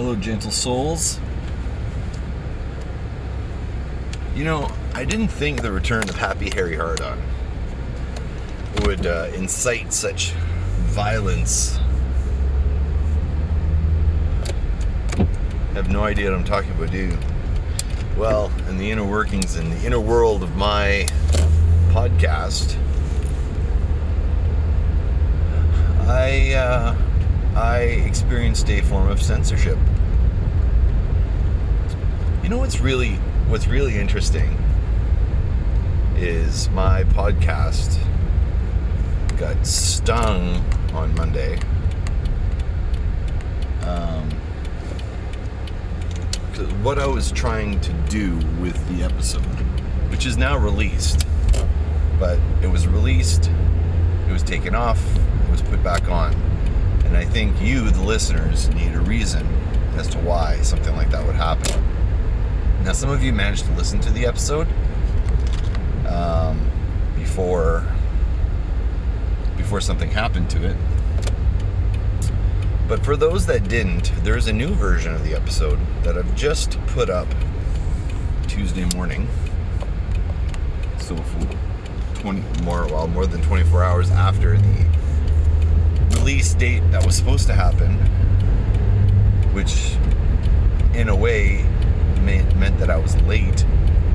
Hello, gentle souls. You know, I didn't think the return of Happy Harry Hardon would uh, incite such violence. I have no idea what I'm talking about, do you? Well, in the inner workings, in the inner world of my podcast, I uh, I experienced a form of censorship. You know what's really what's really interesting is my podcast got stung on Monday. Um, what I was trying to do with the episode, which is now released, but it was released, it was taken off, it was put back on. And I think you, the listeners, need a reason as to why something like that would happen. Now, some of you managed to listen to the episode um, before before something happened to it. But for those that didn't, there's a new version of the episode that I've just put up Tuesday morning. So, for 20 more, well, more than 24 hours after the release date that was supposed to happen, which in a way meant, meant that I was late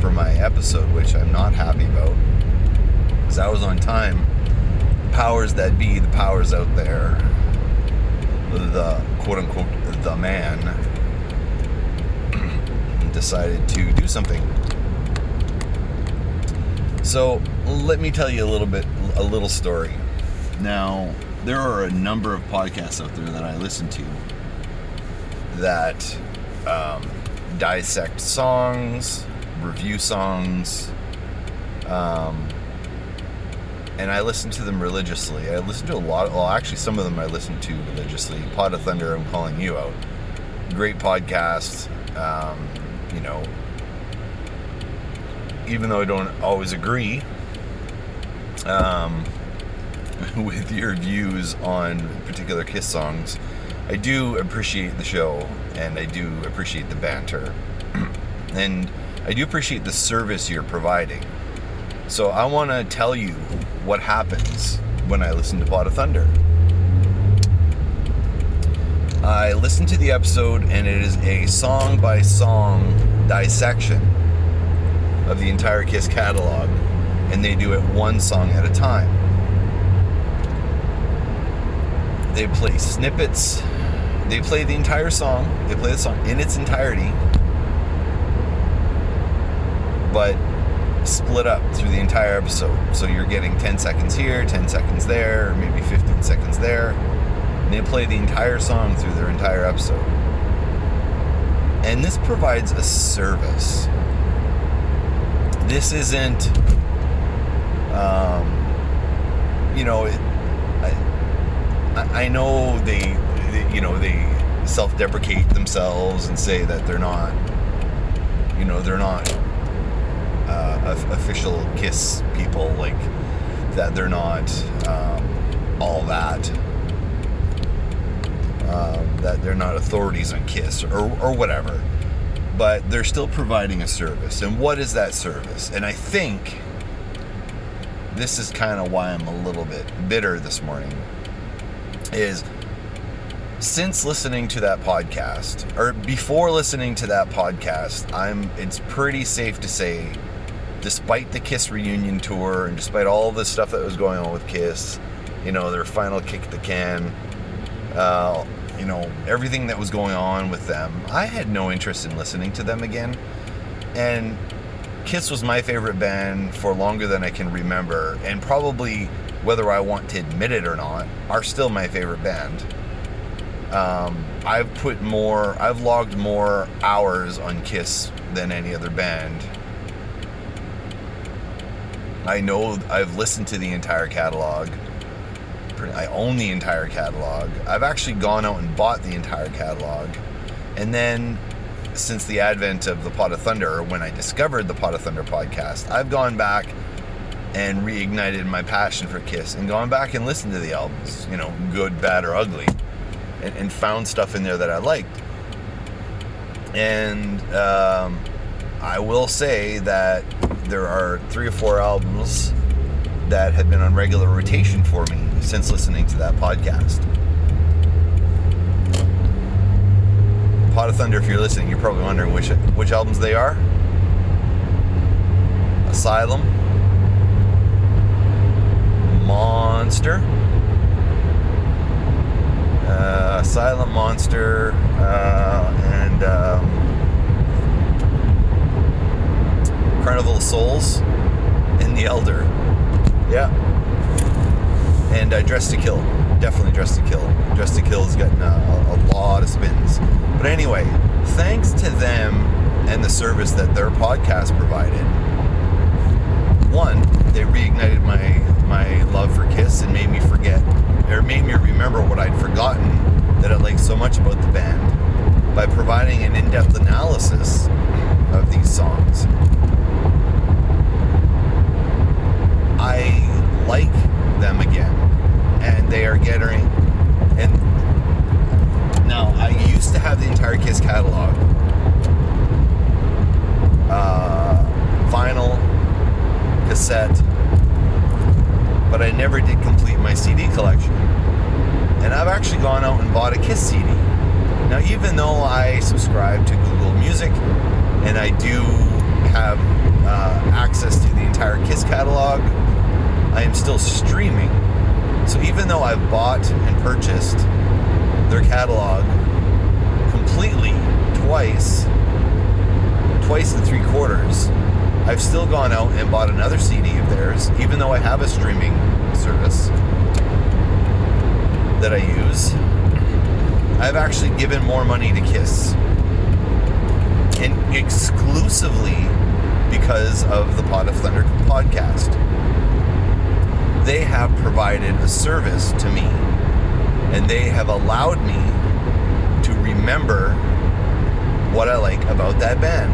for my episode, which I'm not happy about. Because I was on time. Powers that be, the powers out there, the quote unquote the man, decided to do something. So let me tell you a little bit, a little story. Now, there are a number of podcasts out there that I listen to that um, dissect songs, review songs, um, and I listen to them religiously. I listen to a lot. Well, actually, some of them I listen to religiously. Pod of Thunder, I'm calling you out. Great podcast. Um, you know, even though I don't always agree um, with your views on particular Kiss songs, I do appreciate the show and I do appreciate the banter. and I do appreciate the service you're providing. So I want to tell you what happens when I listen to Pod of Thunder. I listened to the episode, and it is a song by song dissection of the entire Kiss catalog, and they do it one song at a time. They play snippets, they play the entire song, they play the song in its entirety, but split up through the entire episode. So you're getting 10 seconds here, 10 seconds there, or maybe 15 seconds there. And they play the entire song through their entire episode. And this provides a service. This isn't, um, you know, it, I, I know they, you know, they self-deprecate themselves and say that they're not, you know, they're not uh, official Kiss people, like that they're not um, all that. Um, that they're not authorities on Kiss or, or whatever, but they're still providing a service. And what is that service? And I think this is kind of why I'm a little bit bitter this morning. Is since listening to that podcast, or before listening to that podcast, I'm. It's pretty safe to say despite the Kiss reunion tour and despite all the stuff that was going on with Kiss, you know, their final kick the can, uh, you know, everything that was going on with them, I had no interest in listening to them again. And Kiss was my favorite band for longer than I can remember, and probably, whether I want to admit it or not, are still my favorite band. Um, I've put more, I've logged more hours on Kiss than any other band I know I've listened to the entire catalog. I own the entire catalog. I've actually gone out and bought the entire catalog. And then, since the advent of the Pod of Thunder, when I discovered the Pod of Thunder podcast, I've gone back and reignited my passion for Kiss and gone back and listened to the albums, you know, good, bad, or ugly, and, and found stuff in there that I liked. And um, I will say that there are three or four albums that have been on regular rotation for me since listening to that podcast. Pod of Thunder, if you're listening, you're probably wondering which which albums they are. Asylum, Monster, uh, Asylum, Monster, uh, and um, Carnival of Souls, and The Elder. Yeah. And uh, Dress to Kill. Definitely Dress to Kill. Dress to Kill has gotten a, a lot of spins. But anyway, thanks to them and the service that their podcast provided, one, they reignited my my love for Kiss and made me forget, or made me remember what I'd forgotten that I liked so much about the band by providing an in-depth analysis of these songs. I like them again, and they are getting. And now I used to have the entire Kiss catalog, uh, vinyl, cassette, but I never did complete my CD collection. And I've actually gone out and bought a Kiss CD. Now, even though I subscribe to Google Music and I do have uh, access to the entire Kiss catalog, I am still streaming. So even though I've bought and purchased their catalog completely twice, twice and three quarters, I've still gone out and bought another CD of theirs, even though I have a streaming service that I use. I've actually given more money to Kiss. And exclusively because of the Pod of Thunder podcast. They have provided a service to me, and they have allowed me to remember what I like about that band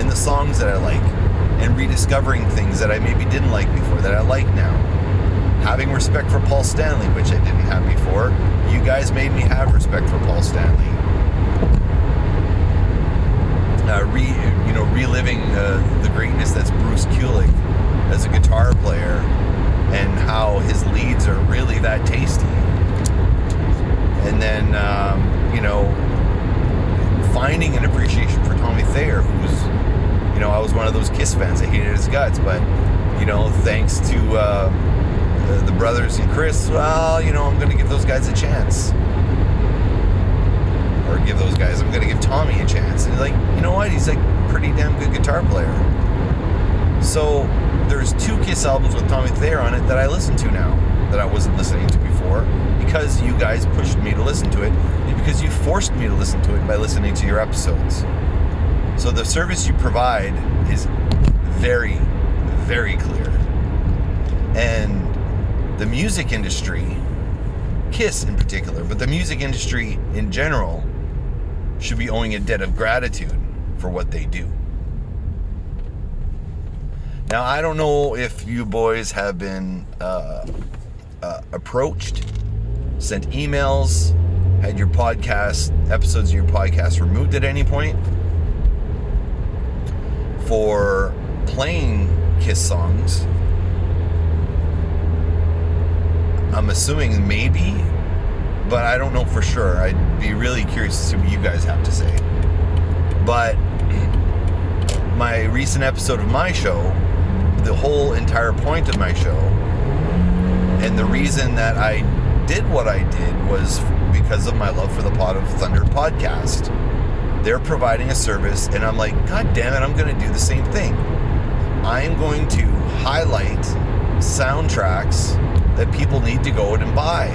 and the songs that I like, and rediscovering things that I maybe didn't like before that I like now. Having respect for Paul Stanley, which I didn't have before. You guys made me have respect for Paul Stanley. Uh, re, you know, reliving uh, the greatness that's Bruce Kulick as a guitar player, and how his leads are really that tasty. And then, um, you know, finding an appreciation for Tommy Thayer, who's, you know, I was one of those Kiss fans. I hated his guts, but, you know, thanks to uh, the, the brothers and Chris, well, you know, I'm to give those guys a chance. Or give those guys, I'm to give Tommy a chance. And like, you know what? He's like pretty damn good guitar player. So there's two Kiss albums with Tommy Thayer on it that I listen to now that I wasn't listening to before because you guys pushed me to listen to it and because you forced me to listen to it by listening to your episodes. So the service you provide is very, very clear. And the music industry, Kiss in particular, but the music industry in general, should be owing a debt of gratitude for what they do. Now, I don't know if you boys have been uh, uh, approached, sent emails, had your podcast, episodes of your podcast removed at any point for playing Kiss songs. I'm assuming maybe, but I don't know for sure. I'd be really curious to see what you guys have to say. But my recent episode of my show, the whole entire point of my show, and the reason that I did what I did was because of my love for the Pod of Thunder podcast. They're providing a service, and I'm like, God damn it, I'm going to do the same thing. I am going to highlight soundtracks that people need to go out and buy.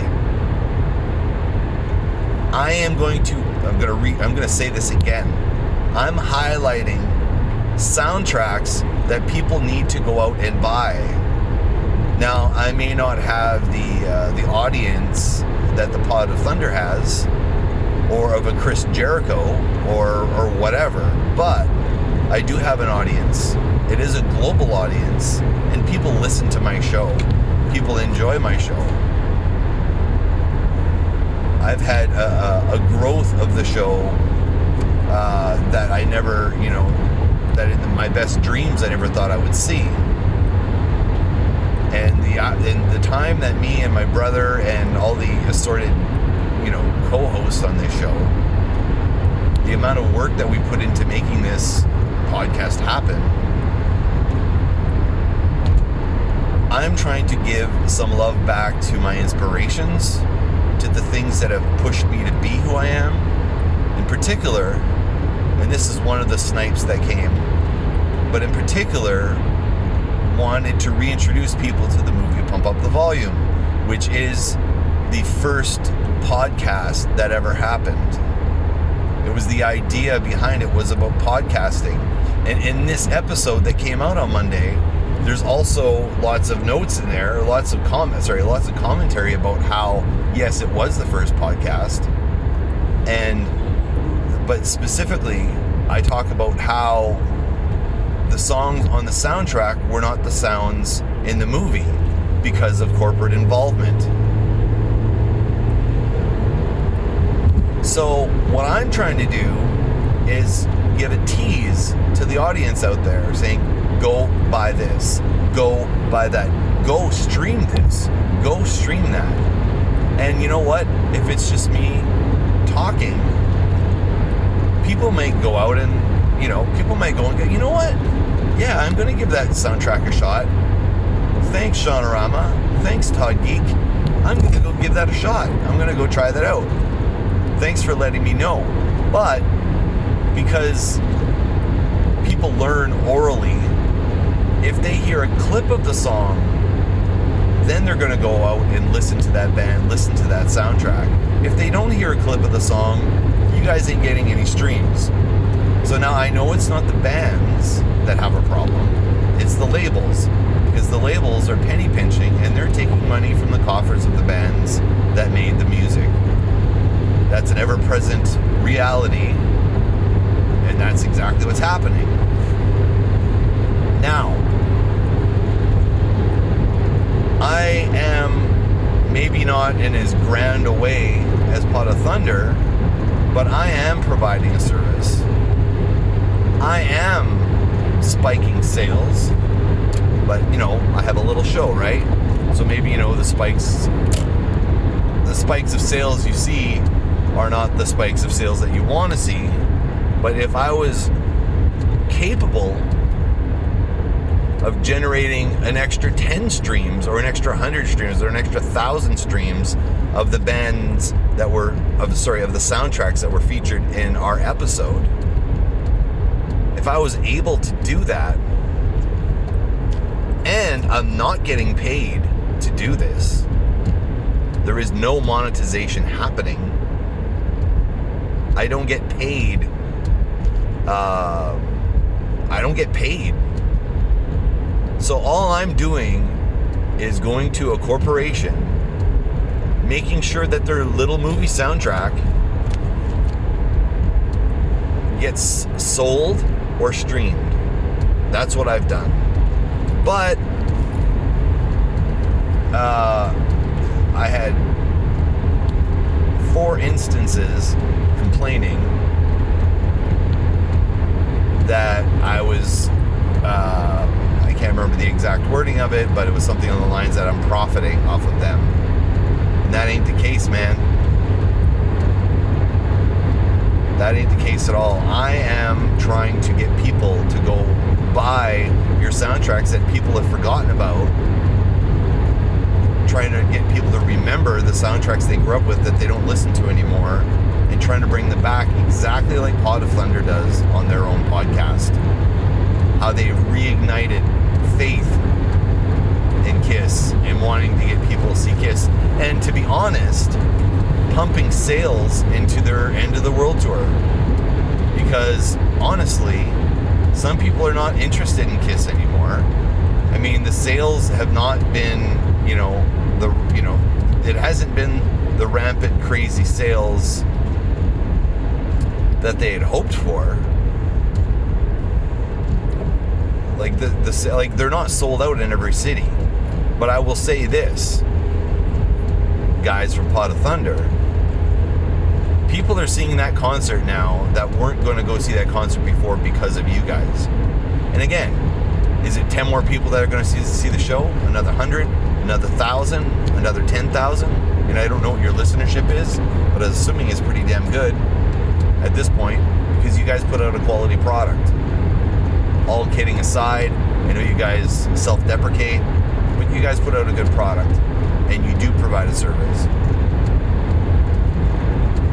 I am going to I'm going to re, I'm going to say this again. I'm highlighting soundtracks that people need to go out and buy. Now, I may not have the uh, the audience that the Pod of Thunder has, or of a Chris Jericho, or or whatever, but I do have an audience. It is a global audience, and people listen to my show. People enjoy my show. I've had a, a, growth of the show uh, that I never, you know, that in my best dreams I never thought I would see. And the uh, and the time that me and my brother and all the assorted, you know, co-hosts on this show, the amount of work that we put into making this podcast happen. I'm trying to give some love back to my inspirations, to the things that have pushed me to be who I am. In particular, and this is one of the snipes that came, but in particular, wanted to reintroduce people to the movie Pump Up the Volume, which is the first podcast that ever happened. It was the idea behind it was about podcasting. And in this episode that came out on Monday, there's also lots of notes in there, lots of comments, sorry, lots of commentary about how yes, it was the first podcast. And but specifically, I talk about how the songs on the soundtrack were not the sounds in the movie because of corporate involvement. So, what I'm trying to do is give a tease to the audience out there saying, go buy this, go buy that, go stream this, go stream that. And you know what? If it's just me talking, people might go out and, you know, people might go and go, you know what? Yeah, I'm going to give that soundtrack a shot. Thanks, Shaunorama. Thanks, Todd Geek. I'm going to go give that a shot. I'm going to go try that out. Thanks for letting me know. But because people learn orally, if they hear a clip of the song, then they're going to go out and listen to that band, listen to that soundtrack. If they don't hear a clip of the song, you guys ain't getting any streams. So now I know it's not the bands that have a problem, it's the labels. Because the labels are penny pinching and they're taking money from the coffers of the bands that made the music. That's an ever present reality, and that's exactly what's happening. Now, I am maybe not in as grand a way as Pod of Thunder, but I am providing a service. I am spiking sales, but you know, I have a little show, right? So maybe you know the spikes the spikes of sales you see are not the spikes of sales that you want to see. But if I was capable of generating an extra 10 streams or an extra 100 streams or an extra 1000 streams of the bands that were of sorry of the soundtracks that were featured in our episode if i was able to do that and i'm not getting paid to do this there is no monetization happening i don't get paid uh, i don't get paid so all I'm doing is going to a corporation, making sure that their little movie soundtrack gets sold or streamed. That's what I've done. But uh, I had four instances complaining that I was. Uh, can't remember the exact wording of it, but it was something on the lines that I'm profiting off of them. And that ain't the case, man. That ain't the case at all. I am trying to get people to go buy your soundtracks that people have forgotten about. Trying to get people to remember the soundtracks they grew up with that they don't listen to anymore. And trying to bring them back exactly like Pod of Thunder does on their own podcast. How they've reignited faith in Kiss and wanting to get people to see Kiss. And to be honest, pumping sales into their end of the world tour. Because honestly, some people are not interested in Kiss anymore. I mean, the sales have not been, you know, the you know, it hasn't been the rampant crazy sales that they had hoped for like the the like they're not sold out in every city. But I will say this, guys from Pod of Thunder, People are seeing that concert now that weren't going to go see that concert before because of you guys. And again, is it 10 more people that are going to see, see the show? Another 100? Another 1,000? Another 10,000? And I don't know what your listenership is, but I'm assuming it's pretty damn good at this point because you guys put out a quality product. All kidding aside, I know you guys self deprecate, you guys put out a good product and you do provide a service.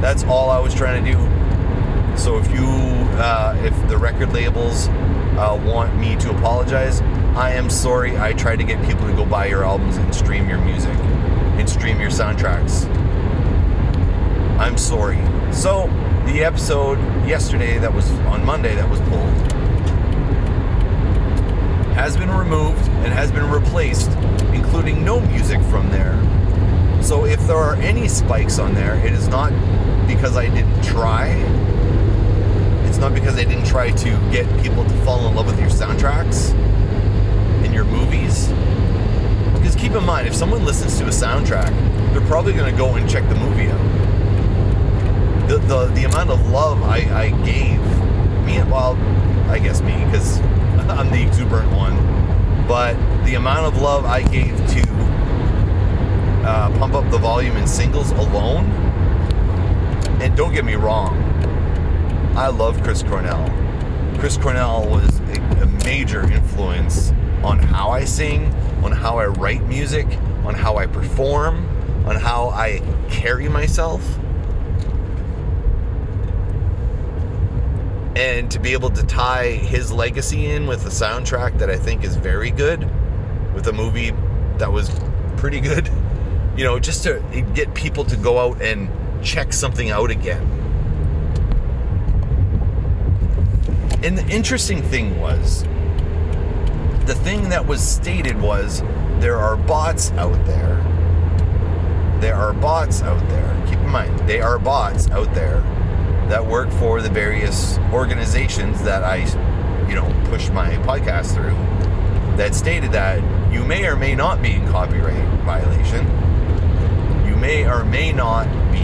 That's all I was trying to do. So if you, uh, if the record labels uh, want me to apologize, I am sorry. I tried to get people to go buy your albums and stream your music and stream your soundtracks. I'm sorry. So the episode yesterday that was on Monday that was pulled has been removed and has been replaced, including no music from there. So if there are any spikes on there, it is not because I didn't try. It's not because I didn't try to get people to fall in love with your soundtracks and your movies. Because keep in mind, if someone listens to a soundtrack, they're probably going to go and check the movie out. The, the, the amount of love I, I gave, me, well, I guess me, because I'm the exuberant one, but the amount of love I gave to uh, pump up the volume in singles alone, and don't get me wrong, I love Chris Cornell. Chris Cornell was a, a major influence on how I sing, on how I write music, on how I perform, on how I carry myself. And to be able to tie his legacy in with a soundtrack that I think is very good, with a movie that was pretty good, you know, just to get people to go out and check something out again. And the interesting thing was, the thing that was stated was there are bots out there. There are bots out there. Keep in mind, they are bots out there that work for the various organizations that I, you know, push my podcast through that stated that you may or may not be in copyright violation. You may or may not be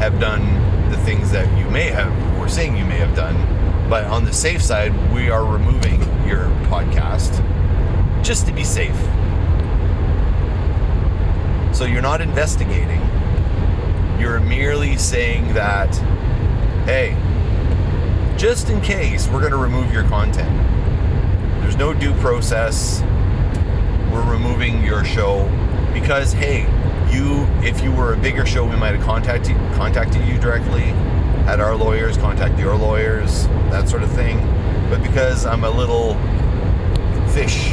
have done the things that you may have or saying you may have done. But on the safe side, we are removing your podcast just to be safe. So you're not investigating you're merely saying that, hey, just in case we're going to remove your content. There's no due process. We're removing your show because, hey, you, if you were a bigger show, we might have contacted contacted you directly, had our lawyers contact your lawyers, that sort of thing. But because I'm a little fish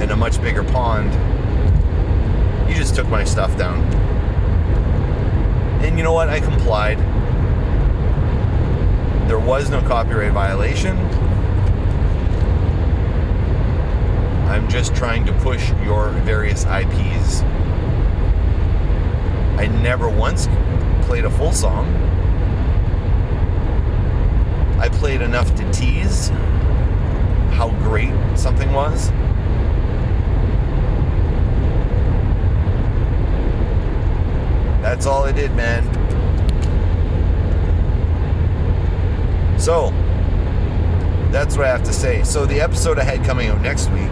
in a much bigger pond, you just took my stuff down. And you know what? I complied. There was no copyright violation. I'm just trying to push your various IPs. I never once played a full song. I played enough to tease how great something was. That's all I did, man. So, that's what I have to say. So, the episode I had coming out next week,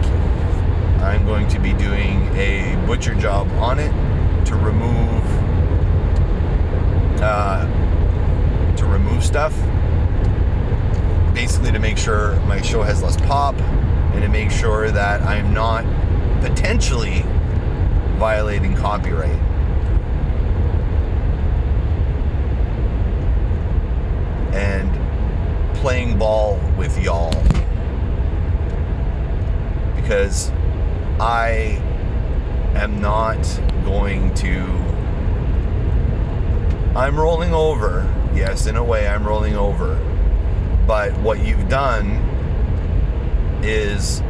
I'm going to be doing a butcher job on it to remove uh, to remove stuff. Basically, to make sure my show has less pop and to make sure that I'm not potentially violating copyright. And playing ball with y'all because I am not going to. I'm rolling over. Yes, in a way, I'm rolling over. But what you've done is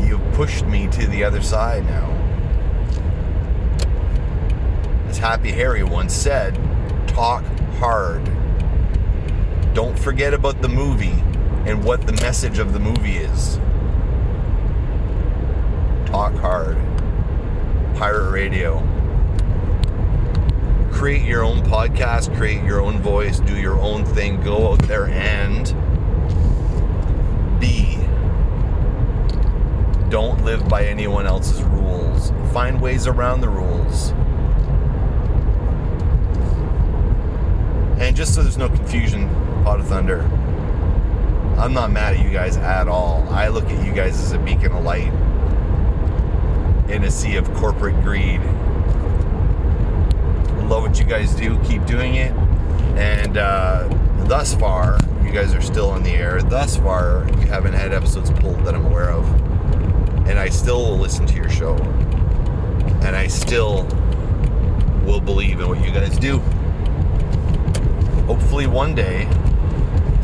you've pushed me to the other side now. As Happy Harry once said, talk hard don't forget about the movie and what the message of the movie is. Talk hard. Pirate Radio. create your own podcast, create your own voice, do your own thing, go out there and be. Don't live by anyone else's rules. Find ways around the rules. And just so there's no confusion, Pod of Thunder, I'm not mad at you guys at all. I look at you guys as a beacon of light in a sea of corporate greed. Love what you guys do. Keep doing it. And uh, thus far, you guys are still on the air. Thus far, you haven't had episodes pulled that I'm aware of. And I still will listen to your show. And I still will believe in what you guys do. Hopefully, one day,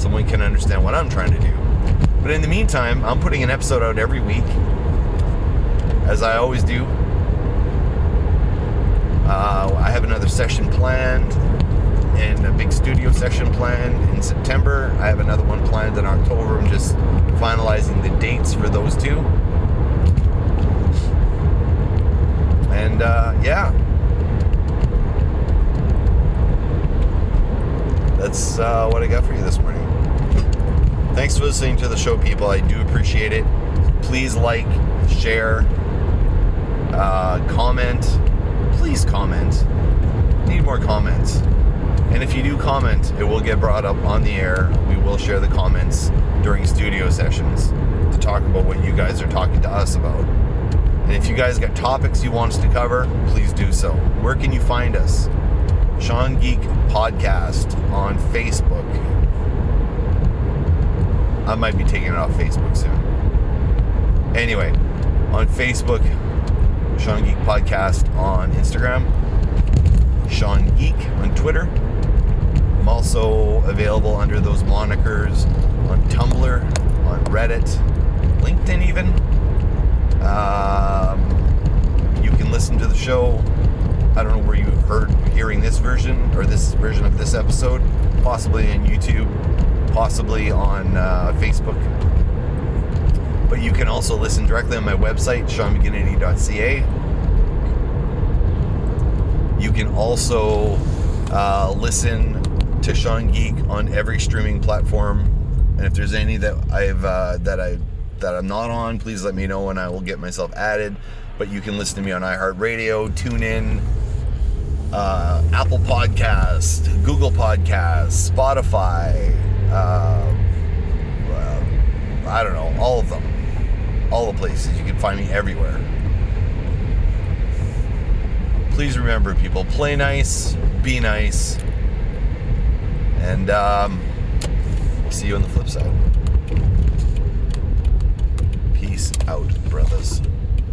someone can understand what I'm trying to do. But in the meantime, I'm putting an episode out every week, as I always do. Uh, I have another session planned and a big studio session planned in September. I have another one planned in October. I'm just finalizing the dates for those two. And uh, yeah, that's uh, what I got for you this morning. Thanks for listening to the show, people. I do appreciate it. Please like, share, uh, comment. Please comment. Need more comments. And if you do comment, it will get brought up on the air. We will share the comments during studio sessions to talk about what you guys are talking to us about. And if you guys got topics you want us to cover, please do so. Where can you find us? Sean Geek Podcast on Facebook. I might be taking it off Facebook soon. Anyway, on Facebook, Sean Geek Podcast on Instagram, Sean Geek on Twitter. I'm also available under those monikers on Tumblr, on Reddit, LinkedIn, even. Um, you can listen to the show. I don't know where you heard hearing this version or this version of this episode, possibly on YouTube, possibly on uh, Facebook. But you can also listen directly on my website, seanmcginnity.ca. You can also uh, listen to Sean Geek on every streaming platform. And if there's any that I've uh, that I that I'm not on, please let me know and I will get myself added. But you can listen to me on iHeartRadio, TuneIn, uh, Apple Podcast, Google Podcast, Spotify. Uh, uh, I don't know, all of them, all the places. You can find me everywhere. Please remember, people, play nice, be nice, and um, see you on the flip side. Peace out, brothers.